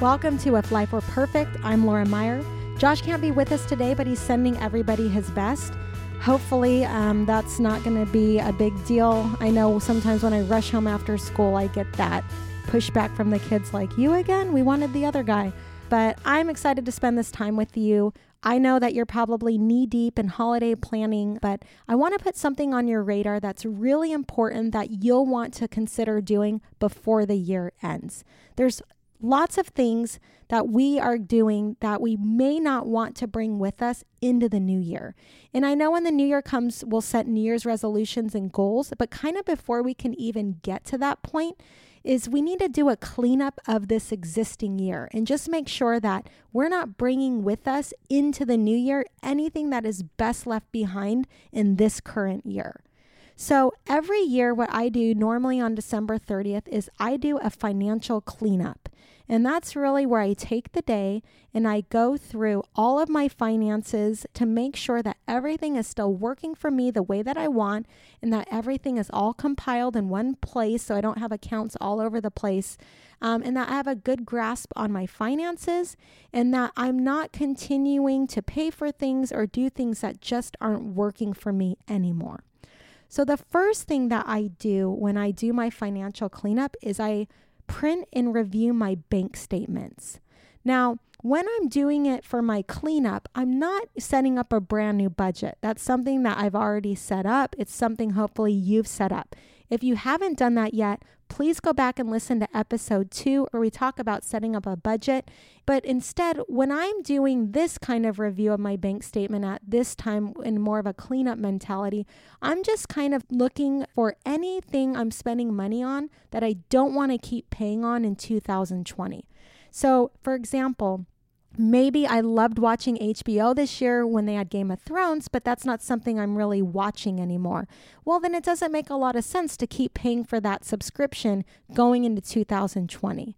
Welcome to If Life Were Perfect. I'm Laura Meier. Josh can't be with us today, but he's sending everybody his best. Hopefully, um, that's not going to be a big deal. I know sometimes when I rush home after school, I get that pushback from the kids like, You again? We wanted the other guy. But I'm excited to spend this time with you. I know that you're probably knee deep in holiday planning, but I want to put something on your radar that's really important that you'll want to consider doing before the year ends. There's lots of things that we are doing that we may not want to bring with us into the new year. And I know when the new year comes, we'll set New Year's resolutions and goals, but kind of before we can even get to that point, is we need to do a cleanup of this existing year and just make sure that we're not bringing with us into the new year anything that is best left behind in this current year. So every year, what I do normally on December 30th is I do a financial cleanup. And that's really where I take the day and I go through all of my finances to make sure that everything is still working for me the way that I want and that everything is all compiled in one place so I don't have accounts all over the place. Um, and that I have a good grasp on my finances and that I'm not continuing to pay for things or do things that just aren't working for me anymore. So, the first thing that I do when I do my financial cleanup is I print and review my bank statements. Now, when I'm doing it for my cleanup, I'm not setting up a brand new budget. That's something that I've already set up. It's something hopefully you've set up. If you haven't done that yet, please go back and listen to episode two where we talk about setting up a budget. But instead, when I'm doing this kind of review of my bank statement at this time in more of a cleanup mentality, I'm just kind of looking for anything I'm spending money on that I don't want to keep paying on in 2020. So, for example, Maybe I loved watching HBO this year when they had Game of Thrones, but that's not something I'm really watching anymore. Well, then it doesn't make a lot of sense to keep paying for that subscription going into 2020.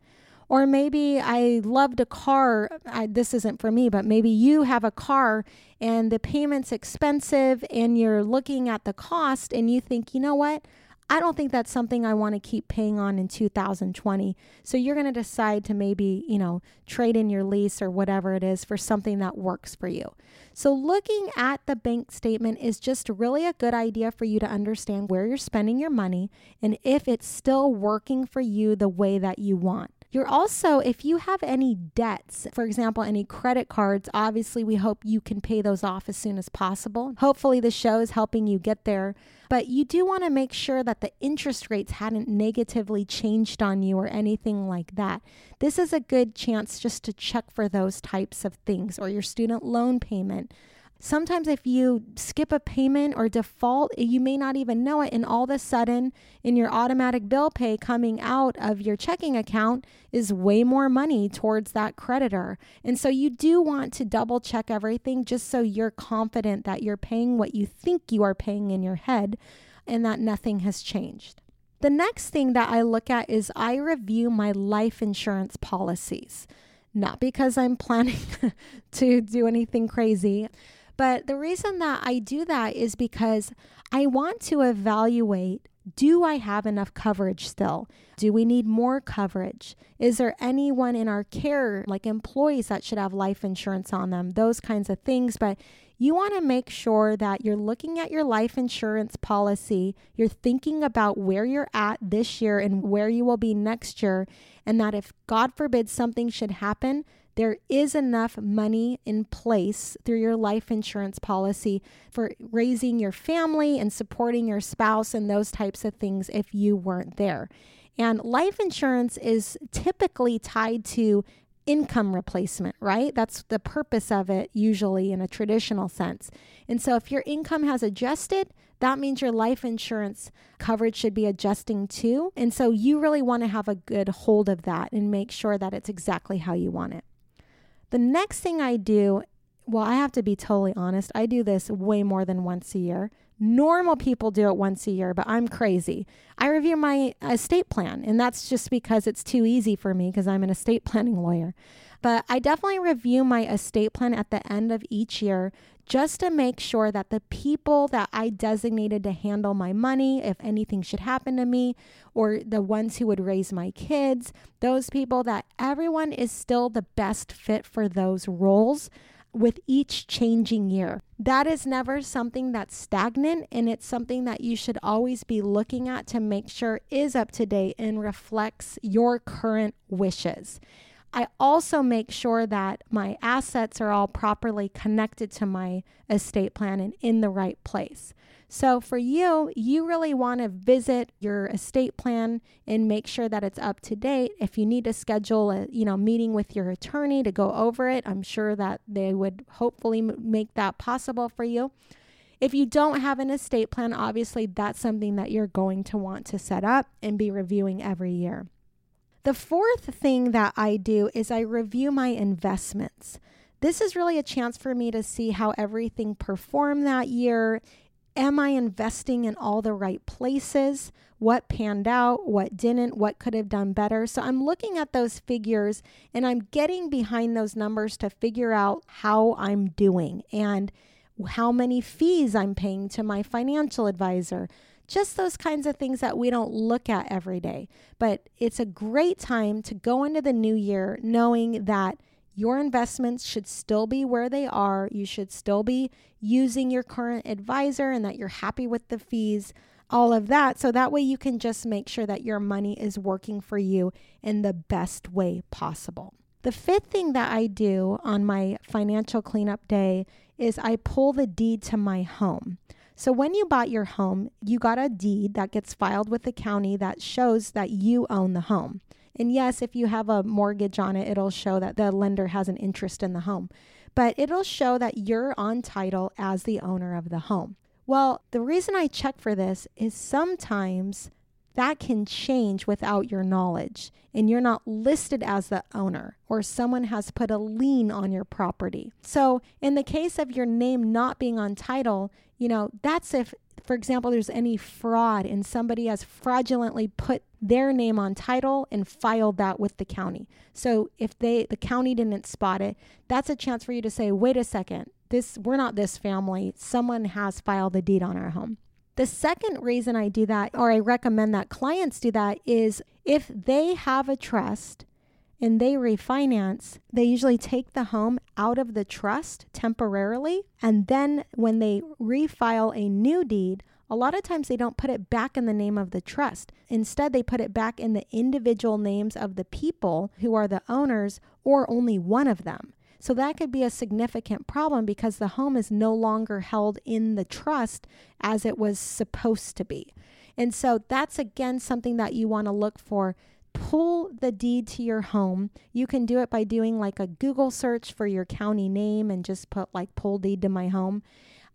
Or maybe I loved a car. I, this isn't for me, but maybe you have a car and the payment's expensive and you're looking at the cost and you think, you know what? I don't think that's something I want to keep paying on in 2020. So you're going to decide to maybe, you know, trade in your lease or whatever it is for something that works for you. So looking at the bank statement is just really a good idea for you to understand where you're spending your money and if it's still working for you the way that you want. You're also, if you have any debts, for example, any credit cards, obviously we hope you can pay those off as soon as possible. Hopefully, the show is helping you get there. But you do want to make sure that the interest rates hadn't negatively changed on you or anything like that. This is a good chance just to check for those types of things or your student loan payment Sometimes, if you skip a payment or default, you may not even know it. And all of a sudden, in your automatic bill pay coming out of your checking account is way more money towards that creditor. And so, you do want to double check everything just so you're confident that you're paying what you think you are paying in your head and that nothing has changed. The next thing that I look at is I review my life insurance policies. Not because I'm planning to do anything crazy but the reason that I do that is because I want to evaluate do I have enough coverage still? Do we need more coverage? Is there anyone in our care, like employees, that should have life insurance on them? Those kinds of things. But you want to make sure that you're looking at your life insurance policy, you're thinking about where you're at this year and where you will be next year, and that if God forbid something should happen, there is enough money in place through your life insurance policy for raising your family and supporting your spouse and those types of things if you weren't there. And life insurance is typically tied to income replacement, right? That's the purpose of it, usually in a traditional sense. And so, if your income has adjusted, that means your life insurance coverage should be adjusting too. And so, you really want to have a good hold of that and make sure that it's exactly how you want it. The next thing I do, well, I have to be totally honest, I do this way more than once a year. Normal people do it once a year, but I'm crazy. I review my estate plan, and that's just because it's too easy for me because I'm an estate planning lawyer. But I definitely review my estate plan at the end of each year just to make sure that the people that I designated to handle my money, if anything should happen to me, or the ones who would raise my kids, those people that everyone is still the best fit for those roles with each changing year. That is never something that's stagnant, and it's something that you should always be looking at to make sure is up to date and reflects your current wishes. I also make sure that my assets are all properly connected to my estate plan and in the right place. So for you, you really want to visit your estate plan and make sure that it's up to date. If you need to schedule a, you know, meeting with your attorney to go over it, I'm sure that they would hopefully make that possible for you. If you don't have an estate plan, obviously that's something that you're going to want to set up and be reviewing every year. The fourth thing that I do is I review my investments. This is really a chance for me to see how everything performed that year Am I investing in all the right places? What panned out? What didn't? What could have done better? So I'm looking at those figures and I'm getting behind those numbers to figure out how I'm doing and how many fees I'm paying to my financial advisor. Just those kinds of things that we don't look at every day. But it's a great time to go into the new year knowing that your investments should still be where they are. You should still be using your current advisor and that you're happy with the fees, all of that. So that way you can just make sure that your money is working for you in the best way possible. The fifth thing that I do on my financial cleanup day is I pull the deed to my home. So when you bought your home, you got a deed that gets filed with the county that shows that you own the home. And yes, if you have a mortgage on it, it'll show that the lender has an interest in the home, but it'll show that you're on title as the owner of the home. Well, the reason I check for this is sometimes that can change without your knowledge and you're not listed as the owner or someone has put a lien on your property. So, in the case of your name not being on title, you know, that's if for example, there's any fraud and somebody has fraudulently put their name on title and filed that with the county. So if they the county didn't spot it, that's a chance for you to say, "Wait a second. This we're not this family. Someone has filed a deed on our home." The second reason I do that or I recommend that clients do that is if they have a trust and they refinance, they usually take the home out of the trust temporarily. And then when they refile a new deed, a lot of times they don't put it back in the name of the trust. Instead, they put it back in the individual names of the people who are the owners or only one of them. So that could be a significant problem because the home is no longer held in the trust as it was supposed to be. And so that's again something that you want to look for pull the deed to your home. You can do it by doing like a Google search for your county name and just put like pull deed to my home.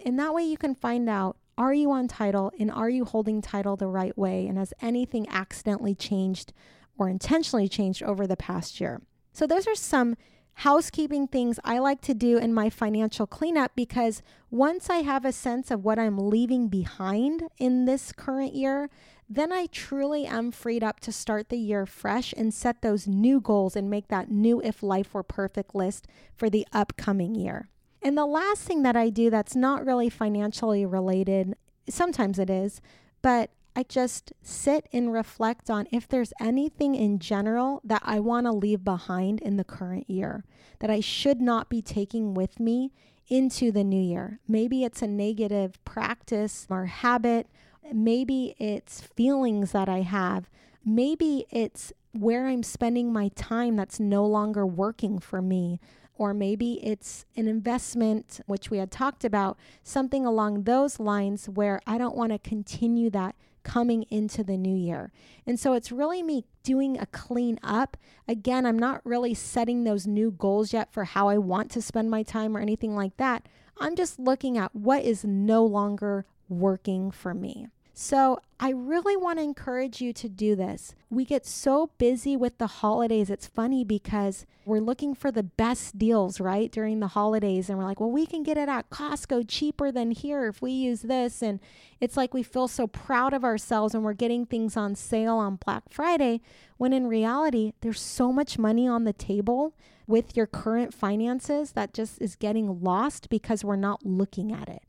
And that way you can find out are you on title and are you holding title the right way? And has anything accidentally changed or intentionally changed over the past year? So, those are some housekeeping things I like to do in my financial cleanup because once I have a sense of what I'm leaving behind in this current year, then I truly am freed up to start the year fresh and set those new goals and make that new if life were perfect list for the upcoming year. And the last thing that I do that's not really financially related, sometimes it is, but I just sit and reflect on if there's anything in general that I want to leave behind in the current year that I should not be taking with me into the new year. Maybe it's a negative practice or habit Maybe it's feelings that I have. Maybe it's where I'm spending my time that's no longer working for me. Or maybe it's an investment, which we had talked about, something along those lines where I don't want to continue that coming into the new year. And so it's really me doing a clean up. Again, I'm not really setting those new goals yet for how I want to spend my time or anything like that. I'm just looking at what is no longer working for me. So I really want to encourage you to do this. We get so busy with the holidays. It's funny because we're looking for the best deals, right, during the holidays. And we're like, well, we can get it at Costco cheaper than here if we use this. And it's like we feel so proud of ourselves and we're getting things on sale on Black Friday, when in reality, there's so much money on the table with your current finances that just is getting lost because we're not looking at it.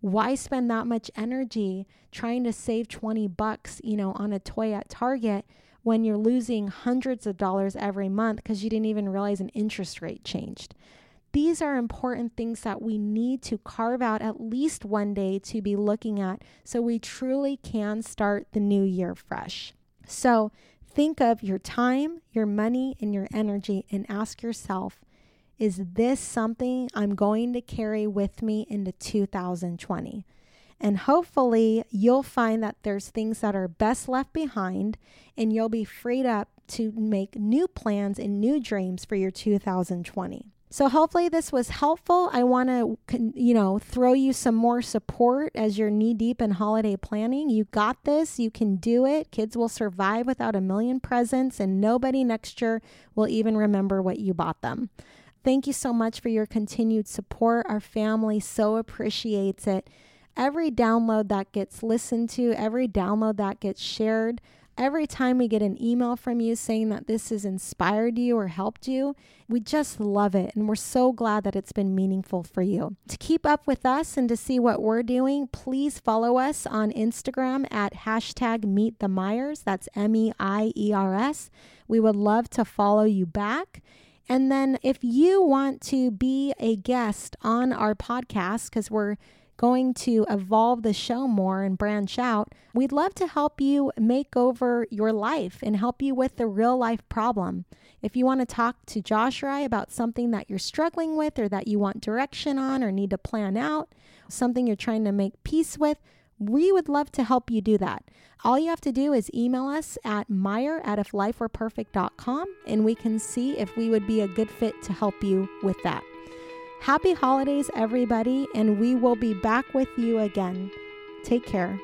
Why spend that much energy trying to save 20 bucks, you know, on a toy at Target when you're losing hundreds of dollars every month because you didn't even realize an interest rate changed? These are important things that we need to carve out at least one day to be looking at so we truly can start the new year fresh. So think of your time, your money, and your energy and ask yourself is this something I'm going to carry with me into 2020? And hopefully, you'll find that there's things that are best left behind, and you'll be freed up to make new plans and new dreams for your 2020. So hopefully this was helpful. I want to you know, throw you some more support as you're knee deep in holiday planning. You got this. You can do it. Kids will survive without a million presents and nobody next year will even remember what you bought them. Thank you so much for your continued support. Our family so appreciates it. Every download that gets listened to, every download that gets shared, Every time we get an email from you saying that this has inspired you or helped you, we just love it. And we're so glad that it's been meaningful for you. To keep up with us and to see what we're doing, please follow us on Instagram at hashtag meet the Meiers. That's M E I E R S. We would love to follow you back. And then if you want to be a guest on our podcast, because we're going to evolve the show more and branch out, we'd love to help you make over your life and help you with the real life problem. If you want to talk to Josh or I about something that you're struggling with or that you want direction on or need to plan out, something you're trying to make peace with, we would love to help you do that. All you have to do is email us at meier at iflifewereperfect.com and we can see if we would be a good fit to help you with that. Happy holidays, everybody, and we will be back with you again. Take care.